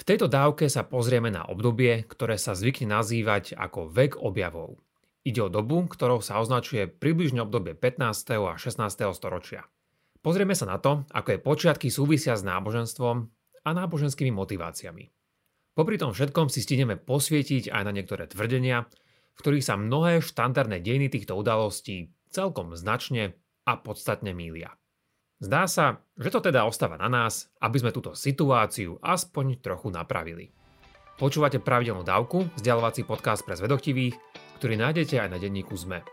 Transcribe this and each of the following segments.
V tejto dávke sa pozrieme na obdobie, ktoré sa zvykne nazývať ako vek objavov. Ide o dobu, ktorou sa označuje približne obdobie 15. a 16. storočia. Pozrieme sa na to, ako je počiatky súvisia s náboženstvom a náboženskými motiváciami. Popri tom všetkom si stihneme posvietiť aj na niektoré tvrdenia, v ktorých sa mnohé štandardné dejiny týchto udalostí celkom značne a podstatne mília. Zdá sa, že to teda ostáva na nás, aby sme túto situáciu aspoň trochu napravili. Počúvate pravidelnú dávku, vzdialovací podcast pre zvedoktivých, ktorý nájdete aj na denníku ZME.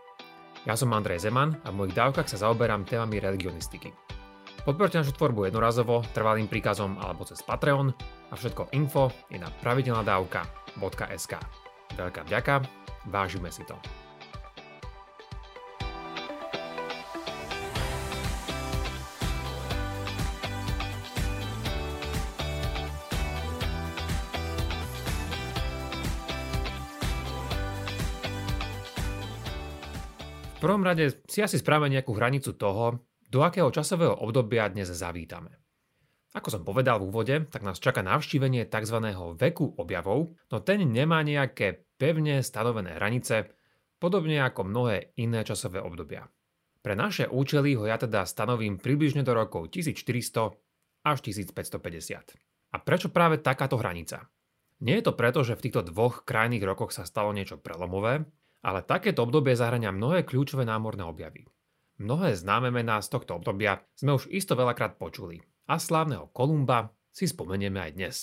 Ja som Andrej Zeman a v mojich dávkach sa zaoberám témami religionistiky. Podporte našu tvorbu jednorazovo, trvalým príkazom alebo cez Patreon a všetko info je na pravidelnadavka.sk. Veľká vďaka, vážime si to. V prvom rade si asi správame nejakú hranicu toho, do akého časového obdobia dnes zavítame. Ako som povedal v úvode, tak nás čaká navštívenie tzv. veku objavov, no ten nemá nejaké pevne stanovené hranice, podobne ako mnohé iné časové obdobia. Pre naše účely ho ja teda stanovím približne do rokov 1400 až 1550. A prečo práve takáto hranica? Nie je to preto, že v týchto dvoch krajných rokoch sa stalo niečo prelomové, ale takéto obdobie zahrania mnohé kľúčové námorné objavy. Mnohé známe mená z tohto obdobia sme už isto veľakrát počuli a slávneho Kolumba si spomenieme aj dnes.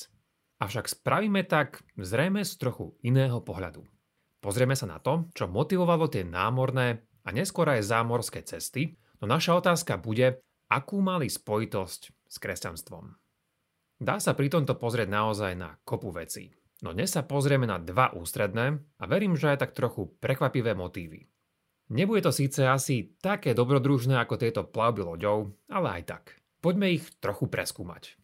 Avšak spravíme tak zrejme z trochu iného pohľadu. Pozrieme sa na to, čo motivovalo tie námorné a neskôr aj zámorské cesty, no naša otázka bude, akú mali spojitosť s kresťanstvom. Dá sa pri tomto pozrieť naozaj na kopu vecí. No dnes sa pozrieme na dva ústredné a verím, že aj tak trochu prekvapivé motívy. Nebude to síce asi také dobrodružné ako tieto plavby loďou, ale aj tak. Poďme ich trochu preskúmať.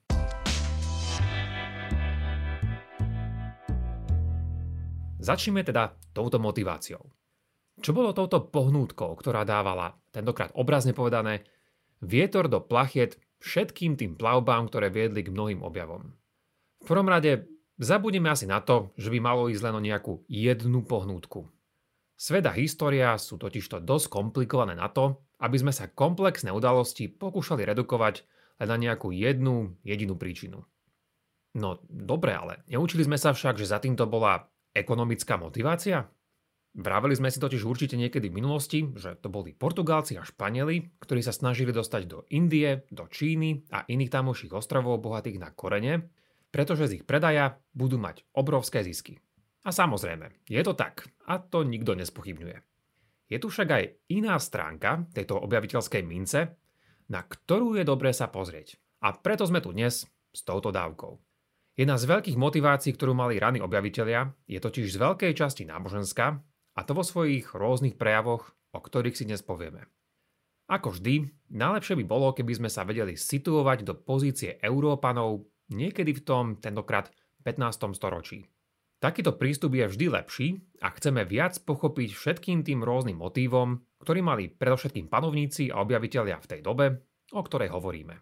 Začneme teda touto motiváciou. Čo bolo touto pohnútkou, ktorá dávala, tentokrát obrazne povedané, vietor do plachiet všetkým tým plavbám, ktoré viedli k mnohým objavom? V prvom rade Zabudneme asi na to, že by malo ísť len o nejakú jednu pohnútku. Svet a história sú totižto dosť komplikované na to, aby sme sa komplexné udalosti pokúšali redukovať len na nejakú jednu jedinú príčinu. No dobre, ale neučili sme sa však, že za týmto bola ekonomická motivácia? Vraveli sme si totiž určite niekedy v minulosti, že to boli Portugálci a Španieli, ktorí sa snažili dostať do Indie, do Číny a iných tamoších ostrovov bohatých na korene pretože z ich predaja budú mať obrovské zisky. A samozrejme, je to tak a to nikto nespochybňuje. Je tu však aj iná stránka tejto objaviteľskej mince, na ktorú je dobré sa pozrieť. A preto sme tu dnes s touto dávkou. Jedna z veľkých motivácií, ktorú mali rany objavitelia, je totiž z veľkej časti náboženská a to vo svojich rôznych prejavoch, o ktorých si dnes povieme. Ako vždy, najlepšie by bolo, keby sme sa vedeli situovať do pozície Európanov niekedy v tom tentokrát 15. storočí. Takýto prístup je vždy lepší a chceme viac pochopiť všetkým tým rôznym motívom, ktorý mali predovšetkým panovníci a objavitelia v tej dobe, o ktorej hovoríme.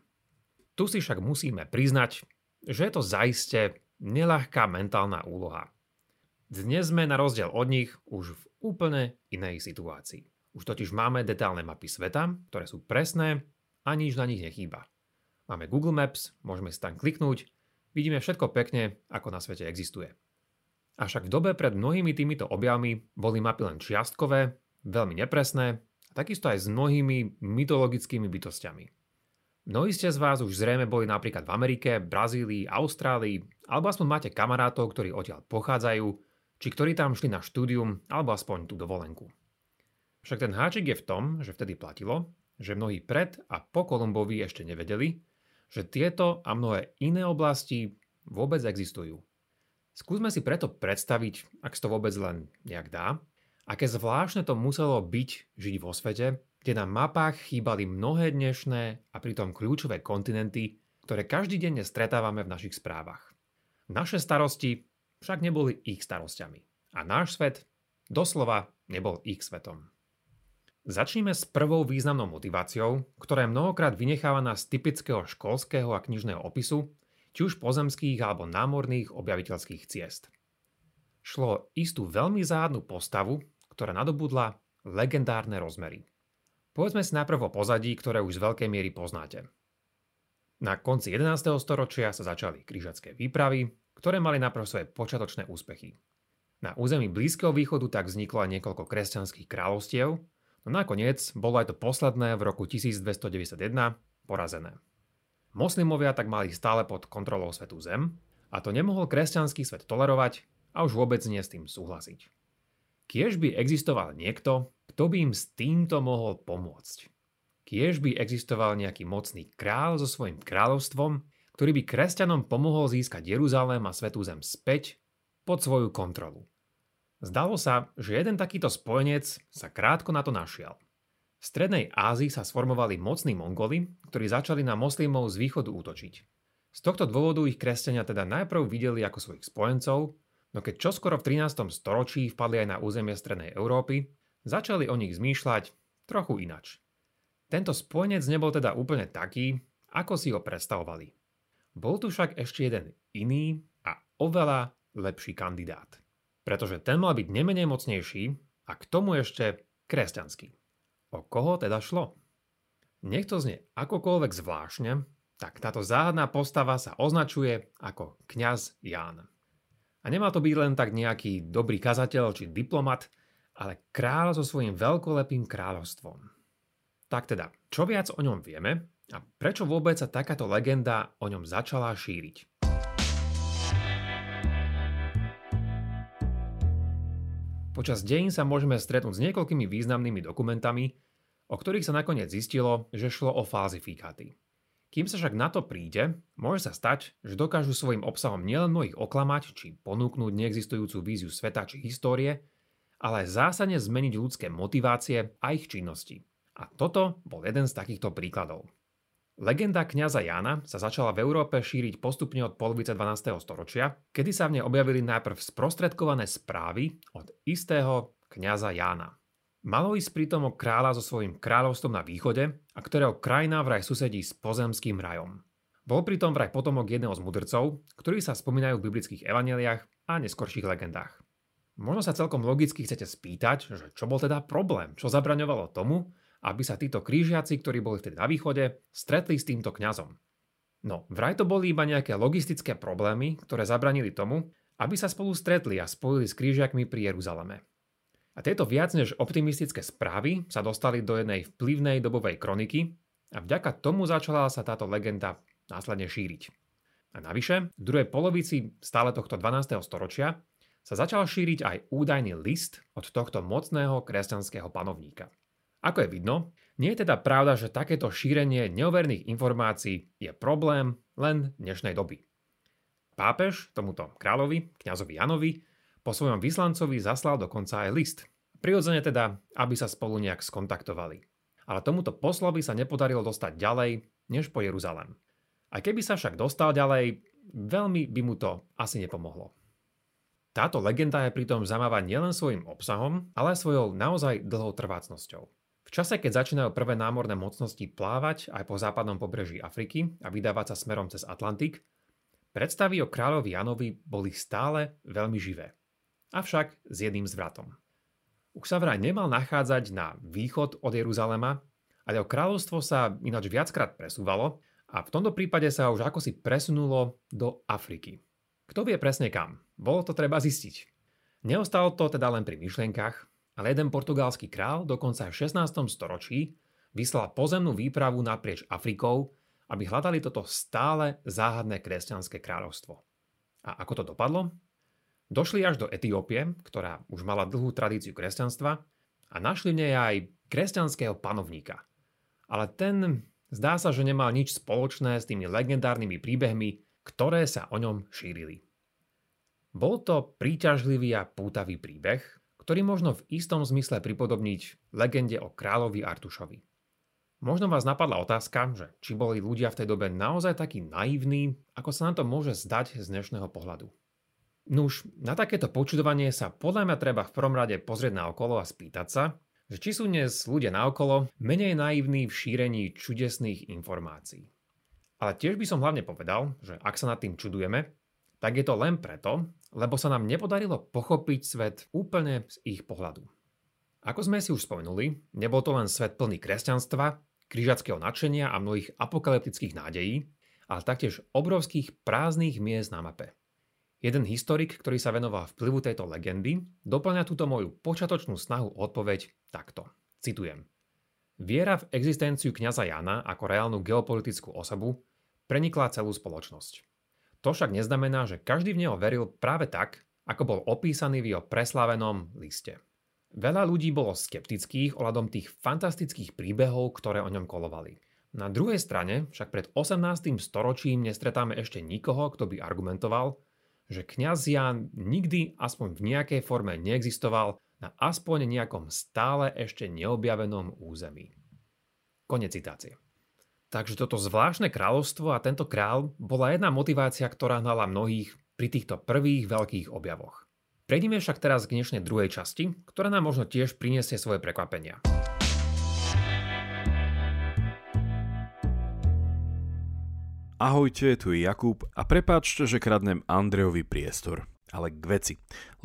Tu si však musíme priznať, že je to zaiste nelahká mentálna úloha. Dnes sme na rozdiel od nich už v úplne inej situácii. Už totiž máme detálne mapy sveta, ktoré sú presné a nič na nich nechýba. Máme Google Maps, môžeme si tam kliknúť, vidíme všetko pekne, ako na svete existuje. Avšak v dobe pred mnohými týmito objavmi boli mapy len čiastkové, veľmi nepresné a takisto aj s mnohými mytologickými bytostiami. Mnohí ste z vás už zrejme boli napríklad v Amerike, Brazílii, Austrálii, alebo aspoň máte kamarátov, ktorí odtiaľ pochádzajú, či ktorí tam šli na štúdium, alebo aspoň tú dovolenku. Však ten háčik je v tom, že vtedy platilo, že mnohí pred a po Kolumbovi ešte nevedeli, že tieto a mnohé iné oblasti vôbec existujú. Skúsme si preto predstaviť, ak to vôbec len nejak dá, aké zvláštne to muselo byť žiť vo svete, kde na mapách chýbali mnohé dnešné a pritom kľúčové kontinenty, ktoré každý deň stretávame v našich správach. Naše starosti však neboli ich starostiami. A náš svet doslova nebol ich svetom. Začníme s prvou významnou motiváciou, ktorá je mnohokrát vynechávaná z typického školského a knižného opisu, či už pozemských alebo námorných objaviteľských ciest. Šlo istú veľmi záhadnú postavu, ktorá nadobudla legendárne rozmery. Povedzme si najprv o pozadí, ktoré už z veľkej miery poznáte. Na konci 11. storočia sa začali križacké výpravy, ktoré mali najprv svoje počiatočné úspechy. Na území Blízkeho východu tak vzniklo aj niekoľko kresťanských kráľovstiev, nakoniec bolo aj to posledné v roku 1291 porazené. Moslimovia tak mali stále pod kontrolou Svetú Zem a to nemohol kresťanský svet tolerovať a už vôbec nie s tým súhlasiť. Kiež by existoval niekto, kto by im s týmto mohol pomôcť. Kiež by existoval nejaký mocný král so svojím kráľovstvom, ktorý by kresťanom pomohol získať Jeruzalém a Svetú Zem späť pod svoju kontrolu. Zdalo sa, že jeden takýto spojenec sa krátko na to našiel. V Strednej Ázii sa sformovali mocní Mongoli, ktorí začali na moslimov z východu útočiť. Z tohto dôvodu ich kresťania teda najprv videli ako svojich spojencov, no keď čoskoro v 13. storočí vpadli aj na územie Strednej Európy, začali o nich zmýšľať trochu inač. Tento spojenec nebol teda úplne taký, ako si ho predstavovali. Bol tu však ešte jeden iný a oveľa lepší kandidát. Pretože ten mal byť nemenej mocnejší a k tomu ešte kresťanský. O koho teda šlo? To znie akokoľvek zvláštne, tak táto záhadná postava sa označuje ako kňaz Ján. A nemá to byť len tak nejaký dobrý kazateľ či diplomat, ale kráľ so svojím veľkolepým kráľovstvom. Tak teda, čo viac o ňom vieme a prečo vôbec sa takáto legenda o ňom začala šíriť? Počas dejín sa môžeme stretnúť s niekoľkými významnými dokumentami, o ktorých sa nakoniec zistilo, že šlo o falzifikáty. Kým sa však na to príde, môže sa stať, že dokážu svojim obsahom nielen mnohých oklamať či ponúknuť neexistujúcu víziu sveta či histórie, ale zásadne zmeniť ľudské motivácie a ich činnosti. A toto bol jeden z takýchto príkladov. Legenda kňaza Jána sa začala v Európe šíriť postupne od polovice 12. storočia, kedy sa v nej objavili najprv sprostredkované správy od istého kňaza Jána. Malo ísť pritom o kráľa so svojím kráľovstvom na východe a ktorého krajina vraj susedí s pozemským rajom. Bol pritom vraj potomok jedného z mudrcov, ktorí sa spomínajú v biblických evaneliách a neskorších legendách. Možno sa celkom logicky chcete spýtať, že čo bol teda problém, čo zabraňovalo tomu, aby sa títo krížiaci, ktorí boli vtedy na východe, stretli s týmto kňazom. No, vraj to boli iba nejaké logistické problémy, ktoré zabranili tomu, aby sa spolu stretli a spojili s krížiakmi pri Jeruzaleme. A tieto viac než optimistické správy sa dostali do jednej vplyvnej dobovej kroniky a vďaka tomu začala sa táto legenda následne šíriť. A navyše, v druhej polovici stále tohto 12. storočia sa začal šíriť aj údajný list od tohto mocného kresťanského panovníka. Ako je vidno, nie je teda pravda, že takéto šírenie neoverných informácií je problém len dnešnej doby. Pápež tomuto kráľovi, kňazovi Janovi, po svojom vyslancovi zaslal dokonca aj list. Prirodzene teda, aby sa spolu nejak skontaktovali. Ale tomuto poslovi sa nepodarilo dostať ďalej, než po Jeruzalem. A keby sa však dostal ďalej, veľmi by mu to asi nepomohlo. Táto legenda je pritom zaujímavá nielen svojim obsahom, ale aj svojou naozaj dlhou trvácnosťou. V čase, keď začínajú prvé námorné mocnosti plávať aj po západnom pobreží Afriky a vydávať sa smerom cez Atlantik, predstavy o kráľovi Janovi boli stále veľmi živé. Avšak s jedným zvratom. Už sa vraj nemal nachádzať na východ od Jeruzalema, ale o kráľovstvo sa ináč viackrát presúvalo a v tomto prípade sa už ako si presunulo do Afriky. Kto vie presne kam? Bolo to treba zistiť. Neostalo to teda len pri myšlienkach, ale jeden portugalský král dokonca v 16. storočí vyslal pozemnú výpravu naprieč Afrikou, aby hľadali toto stále záhadné kresťanské kráľovstvo. A ako to dopadlo? Došli až do Etiópie, ktorá už mala dlhú tradíciu kresťanstva a našli v nej aj kresťanského panovníka. Ale ten zdá sa, že nemal nič spoločné s tými legendárnymi príbehmi, ktoré sa o ňom šírili. Bol to príťažlivý a pútavý príbeh, ktorý možno v istom zmysle pripodobniť legende o kráľovi Artušovi. Možno vás napadla otázka, že či boli ľudia v tej dobe naozaj takí naivní, ako sa nám to môže zdať z dnešného pohľadu. Nuž, na takéto počudovanie sa podľa mňa treba v prvom rade pozrieť na okolo a spýtať sa, že či sú dnes ľudia naokolo menej naivní v šírení čudesných informácií. Ale tiež by som hlavne povedal, že ak sa nad tým čudujeme, tak je to len preto, lebo sa nám nepodarilo pochopiť svet úplne z ich pohľadu. Ako sme si už spomenuli, nebol to len svet plný kresťanstva, križackého nadšenia a mnohých apokalyptických nádejí, ale taktiež obrovských prázdnych miest na mape. Jeden historik, ktorý sa venoval vplyvu tejto legendy, doplňa túto moju počiatočnú snahu odpoveď takto. Citujem. Viera v existenciu kňaza Jana ako reálnu geopolitickú osobu prenikla celú spoločnosť. To však neznamená, že každý v neho veril práve tak, ako bol opísaný v jeho preslávenom liste. Veľa ľudí bolo skeptických ohľadom tých fantastických príbehov, ktoré o ňom kolovali. Na druhej strane však pred 18. storočím nestretáme ešte nikoho, kto by argumentoval, že kňaz Jan nikdy aspoň v nejakej forme neexistoval na aspoň nejakom stále ešte neobjavenom území. Konec citácie. Takže toto zvláštne kráľovstvo a tento král bola jedna motivácia, ktorá hnala mnohých pri týchto prvých veľkých objavoch. Prejdime však teraz k dnešnej druhej časti, ktorá nám možno tiež priniesie svoje prekvapenia. Ahojte, tu je Jakub a prepáčte, že kradnem Andrejovi priestor. Ale k veci,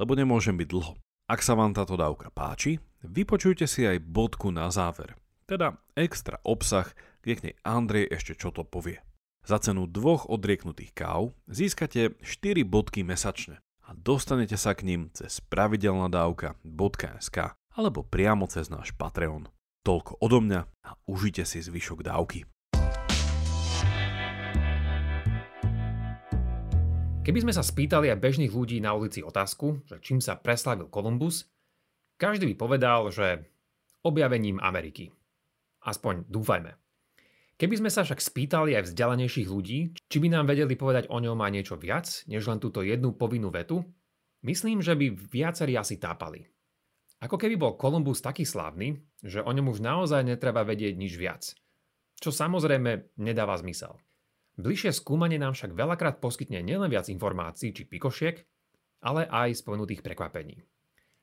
lebo nemôžem byť dlho. Ak sa vám táto dávka páči, vypočujte si aj bodku na záver. Teda extra obsah, kde k nej Andrej ešte čo to povie. Za cenu dvoch odrieknutých káv získate 4 bodky mesačne a dostanete sa k ním cez pravidelnadavka.sk alebo priamo cez náš Patreon. Toľko odo mňa a užite si zvyšok dávky. Keby sme sa spýtali aj bežných ľudí na ulici otázku, že čím sa preslavil Kolumbus, každý by povedal, že objavením Ameriky. Aspoň dúfajme. Keby sme sa však spýtali aj vzdialenejších ľudí, či by nám vedeli povedať o ňom aj niečo viac, než len túto jednu povinnú vetu, myslím, že by viacerí asi tápali. Ako keby bol Kolumbus taký slávny, že o ňom už naozaj netreba vedieť nič viac. Čo samozrejme nedáva zmysel. Bližšie skúmanie nám však veľakrát poskytne nielen viac informácií či pikošiek, ale aj spomenutých prekvapení.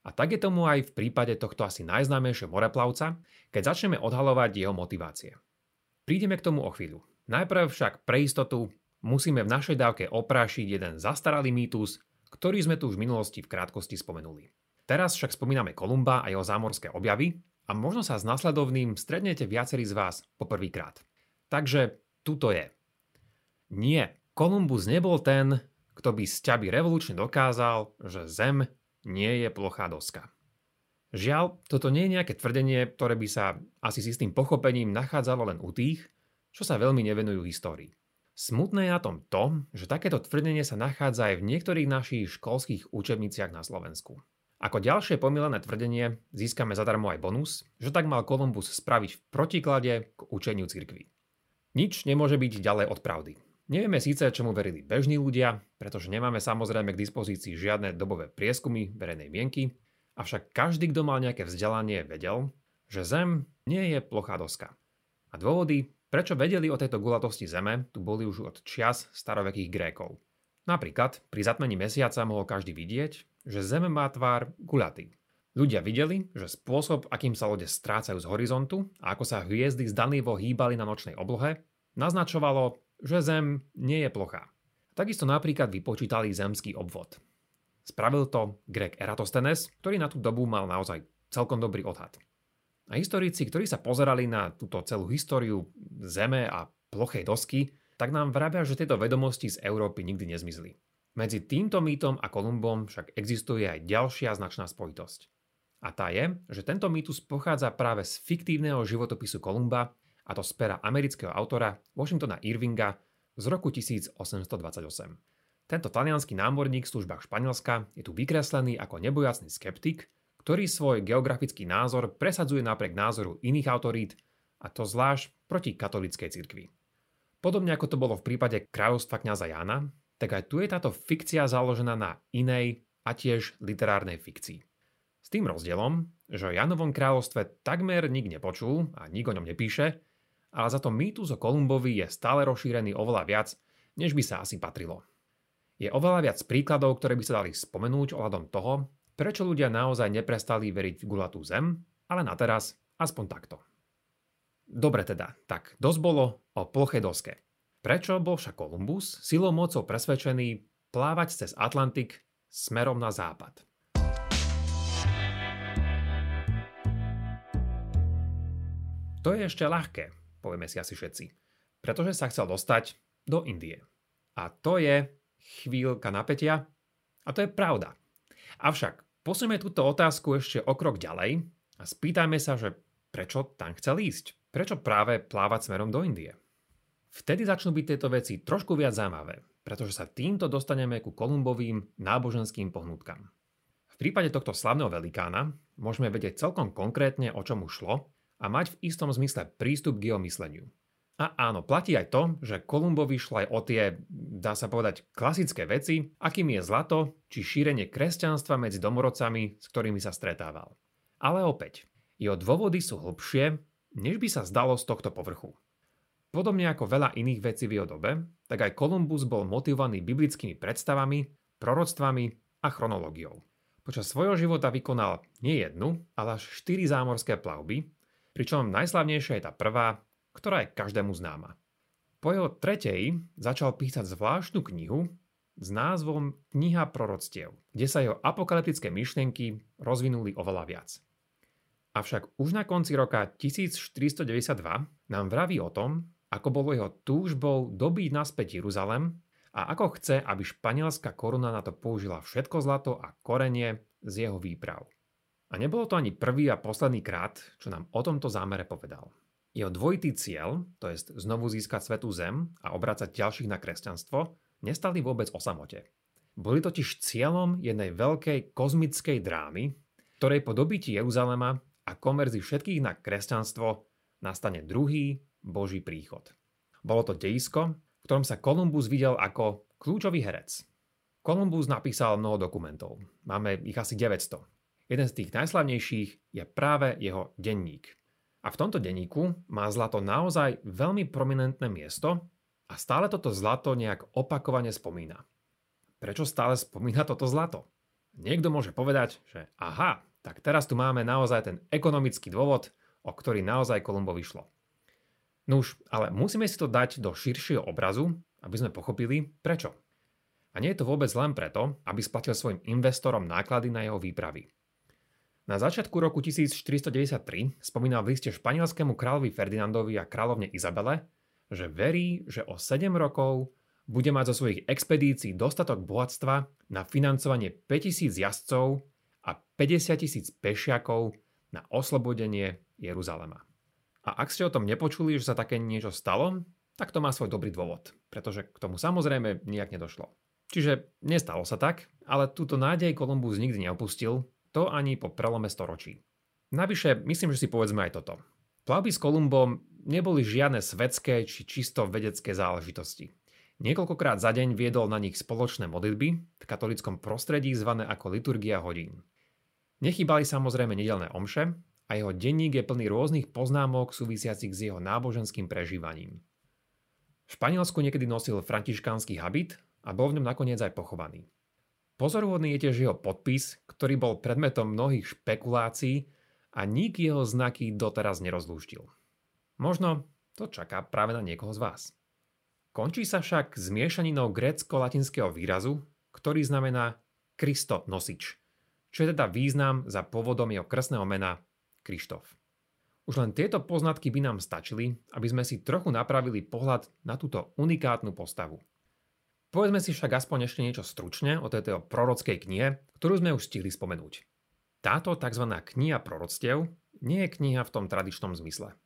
A tak je tomu aj v prípade tohto asi najznámejšieho moreplavca, keď začneme odhalovať jeho motivácie. Prídeme k tomu o chvíľu. Najprv však pre istotu musíme v našej dávke oprášiť jeden zastaralý mýtus, ktorý sme tu už v minulosti v krátkosti spomenuli. Teraz však spomíname Kolumba a jeho zámorské objavy a možno sa s následovným strednete viacerí z vás poprvýkrát. Takže tuto je. Nie, Kolumbus nebol ten, kto by z revolučne dokázal, že Zem nie je plochá doska. Žiaľ, toto nie je nejaké tvrdenie, ktoré by sa asi s istým pochopením nachádzalo len u tých, čo sa veľmi nevenujú histórii. Smutné je na tom to, že takéto tvrdenie sa nachádza aj v niektorých našich školských učebniciach na Slovensku. Ako ďalšie pomilené tvrdenie získame zadarmo aj bonus, že tak mal Kolumbus spraviť v protiklade k učeniu cirkvi. Nič nemôže byť ďalej od pravdy. Nevieme síce, čomu verili bežní ľudia, pretože nemáme samozrejme k dispozícii žiadne dobové prieskumy verejnej mienky, avšak každý, kto mal nejaké vzdelanie, vedel, že Zem nie je plochá doska. A dôvody, prečo vedeli o tejto gulatosti Zeme, tu boli už od čias starovekých Grékov. Napríklad pri zatmení mesiaca mohol každý vidieť, že Zem má tvár gulatý. Ľudia videli, že spôsob, akým sa lode strácajú z horizontu a ako sa hviezdy zdanlivo hýbali na nočnej oblohe, naznačovalo, že Zem nie je plochá. Takisto napríklad vypočítali zemský obvod. Spravil to Greg Eratosthenes, ktorý na tú dobu mal naozaj celkom dobrý odhad. A historici, ktorí sa pozerali na túto celú históriu Zeme a plochej dosky, tak nám vravia, že tieto vedomosti z Európy nikdy nezmizli. Medzi týmto mýtom a Kolumbom však existuje aj ďalšia značná spojitosť. A tá je, že tento mýtus pochádza práve z fiktívneho životopisu Kolumba a to z pera amerického autora Washingtona Irvinga z roku 1828. Tento talianský námorník v službách Španielska je tu vykreslený ako nebojacný skeptik, ktorý svoj geografický názor presadzuje napriek názoru iných autorít, a to zvlášť proti katolíckej cirkvi. Podobne ako to bolo v prípade kráľovstva kňaza Jana, tak aj tu je táto fikcia založená na inej a tiež literárnej fikcii. S tým rozdielom, že o Janovom kráľovstve takmer nik nepočul a nik o ňom nepíše, ale za to mýtus o Kolumbovi je stále rozšírený oveľa viac, než by sa asi patrilo. Je oveľa viac príkladov, ktoré by sa dali spomenúť ohľadom toho, prečo ľudia naozaj neprestali veriť v gulatú zem, ale na teraz aspoň takto. Dobre teda, tak dosť bolo o ploché doske. Prečo bol však Kolumbus silou mocou presvedčený plávať cez Atlantik smerom na západ? To je ešte ľahké, povieme si asi všetci, pretože sa chcel dostať do Indie. A to je chvíľka napätia a to je pravda. Avšak posunieme túto otázku ešte o krok ďalej a spýtajme sa, že prečo tam chcel ísť? Prečo práve plávať smerom do Indie? Vtedy začnú byť tieto veci trošku viac zaujímavé, pretože sa týmto dostaneme ku Kolumbovým náboženským pohnutkám. V prípade tohto slavného velikána môžeme vedieť celkom konkrétne, o čom šlo a mať v istom zmysle prístup k jeho mysleniu. A áno, platí aj to, že Kolumbovi šlo aj o tie, dá sa povedať, klasické veci, akým je zlato či šírenie kresťanstva medzi domorodcami, s ktorými sa stretával. Ale opäť, jeho dôvody sú hlbšie, než by sa zdalo z tohto povrchu. Podobne ako veľa iných vecí v jeho dobe, tak aj Kolumbus bol motivovaný biblickými predstavami, proroctvami a chronológiou. Počas svojho života vykonal nie jednu, ale až štyri zámorské plavby, pričom najslavnejšia je tá prvá, ktorá je každému známa. Po jeho tretej začal písať zvláštnu knihu s názvom Kniha proroctiev, kde sa jeho apokalyptické myšlienky rozvinuli oveľa viac. Avšak už na konci roka 1492 nám vraví o tom, ako bolo jeho túžbou dobiť naspäť Jeruzalem a ako chce, aby španielská koruna na to použila všetko zlato a korenie z jeho výprav. A nebolo to ani prvý a posledný krát, čo nám o tomto zámere povedal. Jeho dvojitý cieľ, to je znovu získať svetú zem a obracať ďalších na kresťanstvo, nestali vôbec o samote. Boli totiž cieľom jednej veľkej kozmickej drámy, ktorej po dobití Jeruzalema a komerzi všetkých na kresťanstvo nastane druhý Boží príchod. Bolo to dejisko, v ktorom sa Kolumbus videl ako kľúčový herec. Kolumbus napísal mnoho dokumentov. Máme ich asi 900. Jeden z tých najslavnejších je práve jeho denník. A v tomto denníku má zlato naozaj veľmi prominentné miesto a stále toto zlato nejak opakovane spomína. Prečo stále spomína toto zlato? Niekto môže povedať, že aha, tak teraz tu máme naozaj ten ekonomický dôvod, o ktorý naozaj Kolumbo vyšlo. Nuž, ale musíme si to dať do širšieho obrazu, aby sme pochopili prečo. A nie je to vôbec len preto, aby splatil svojim investorom náklady na jeho výpravy. Na začiatku roku 1493 spomínal v liste španielskému kráľovi Ferdinandovi a kráľovne Izabele, že verí, že o 7 rokov bude mať zo svojich expedícií dostatok bohatstva na financovanie 5000 jazdcov a 50 tisíc pešiakov na oslobodenie Jeruzalema. A ak ste o tom nepočuli, že sa také niečo stalo, tak to má svoj dobrý dôvod, pretože k tomu samozrejme nijak nedošlo. Čiže nestalo sa tak, ale túto nádej Kolumbus nikdy neopustil to ani po prelome storočí. Navyše, myslím, že si povedzme aj toto. Plavby s Kolumbom neboli žiadne svetské či čisto vedecké záležitosti. Niekoľkokrát za deň viedol na nich spoločné modlitby v katolickom prostredí zvané ako liturgia hodín. Nechybali samozrejme nedelné omše a jeho denník je plný rôznych poznámok súvisiacich s jeho náboženským prežívaním. V Španielsku niekedy nosil františkánsky habit a bol v ňom nakoniec aj pochovaný. Pozoruhodný je tiež jeho podpis, ktorý bol predmetom mnohých špekulácií a nik jeho znaky doteraz nerozlúštil. Možno to čaká práve na niekoho z vás. Končí sa však zmiešaninou grécko-latinského výrazu, ktorý znamená Kristo nosič, čo je teda význam za pôvodom jeho krstného mena Krištof. Už len tieto poznatky by nám stačili, aby sme si trochu napravili pohľad na túto unikátnu postavu. Povedzme si však aspoň ešte niečo stručne o tejto prorockej knihe, ktorú sme už stihli spomenúť. Táto tzv. kniha proroctiev nie je kniha v tom tradičnom zmysle.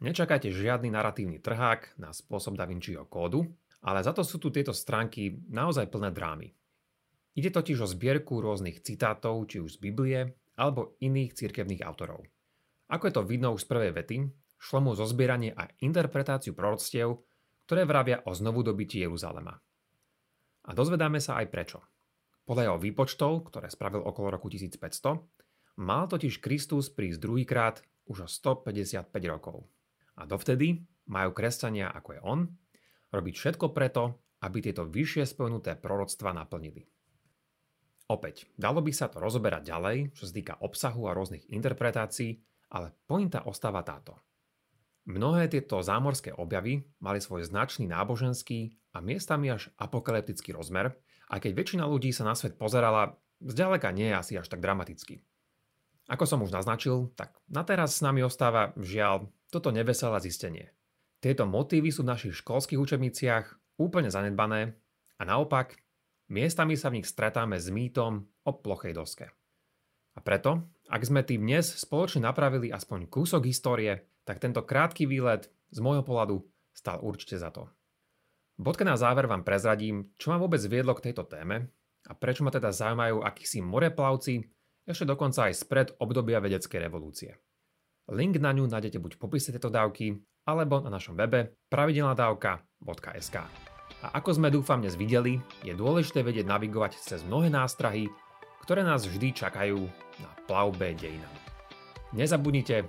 Nečakajte žiadny naratívny trhák na spôsob Da Vinciho kódu, ale za to sú tu tieto stránky naozaj plné drámy. Ide totiž o zbierku rôznych citátov, či už z Biblie, alebo iných cirkevných autorov. Ako je to vidno už z prvej vety, šlo mu zo zbieranie a interpretáciu proroctiev, ktoré vravia o znovu dobití Jeruzalema. A dozvedáme sa aj prečo. Podľa jeho výpočtov, ktoré spravil okolo roku 1500, mal totiž Kristus prísť druhýkrát už o 155 rokov. A dovtedy majú kresťania, ako je on, robiť všetko preto, aby tieto vyššie spomenuté proroctva naplnili. Opäť, dalo by sa to rozoberať ďalej, čo sa týka obsahu a rôznych interpretácií, ale pointa ostáva táto. Mnohé tieto zámorské objavy mali svoj značný náboženský a miestami až apokalyptický rozmer, a keď väčšina ľudí sa na svet pozerala, zďaleka nie asi až tak dramatický. Ako som už naznačil, tak na teraz s nami ostáva, žiaľ, toto neveselé zistenie. Tieto motívy sú v našich školských učebniciach úplne zanedbané a naopak, miestami sa v nich stretáme s mýtom o plochej doske. A preto, ak sme tým dnes spoločne napravili aspoň kúsok histórie, tak tento krátky výlet z môjho pohľadu stal určite za to. Bodka na záver vám prezradím, čo ma vôbec viedlo k tejto téme a prečo ma teda zaujímajú akýsi moreplavci ešte dokonca aj spred obdobia vedeckej revolúcie. Link na ňu nájdete buď v popise tejto dávky, alebo na našom webe pravidelnadavka.sk. A ako sme dúfam dnes videli, je dôležité vedieť navigovať cez mnohé nástrahy, ktoré nás vždy čakajú na plavbe dejinami. Nezabudnite,